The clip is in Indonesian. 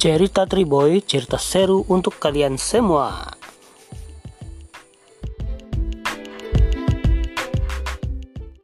Cerita Triboy, cerita seru untuk kalian semua.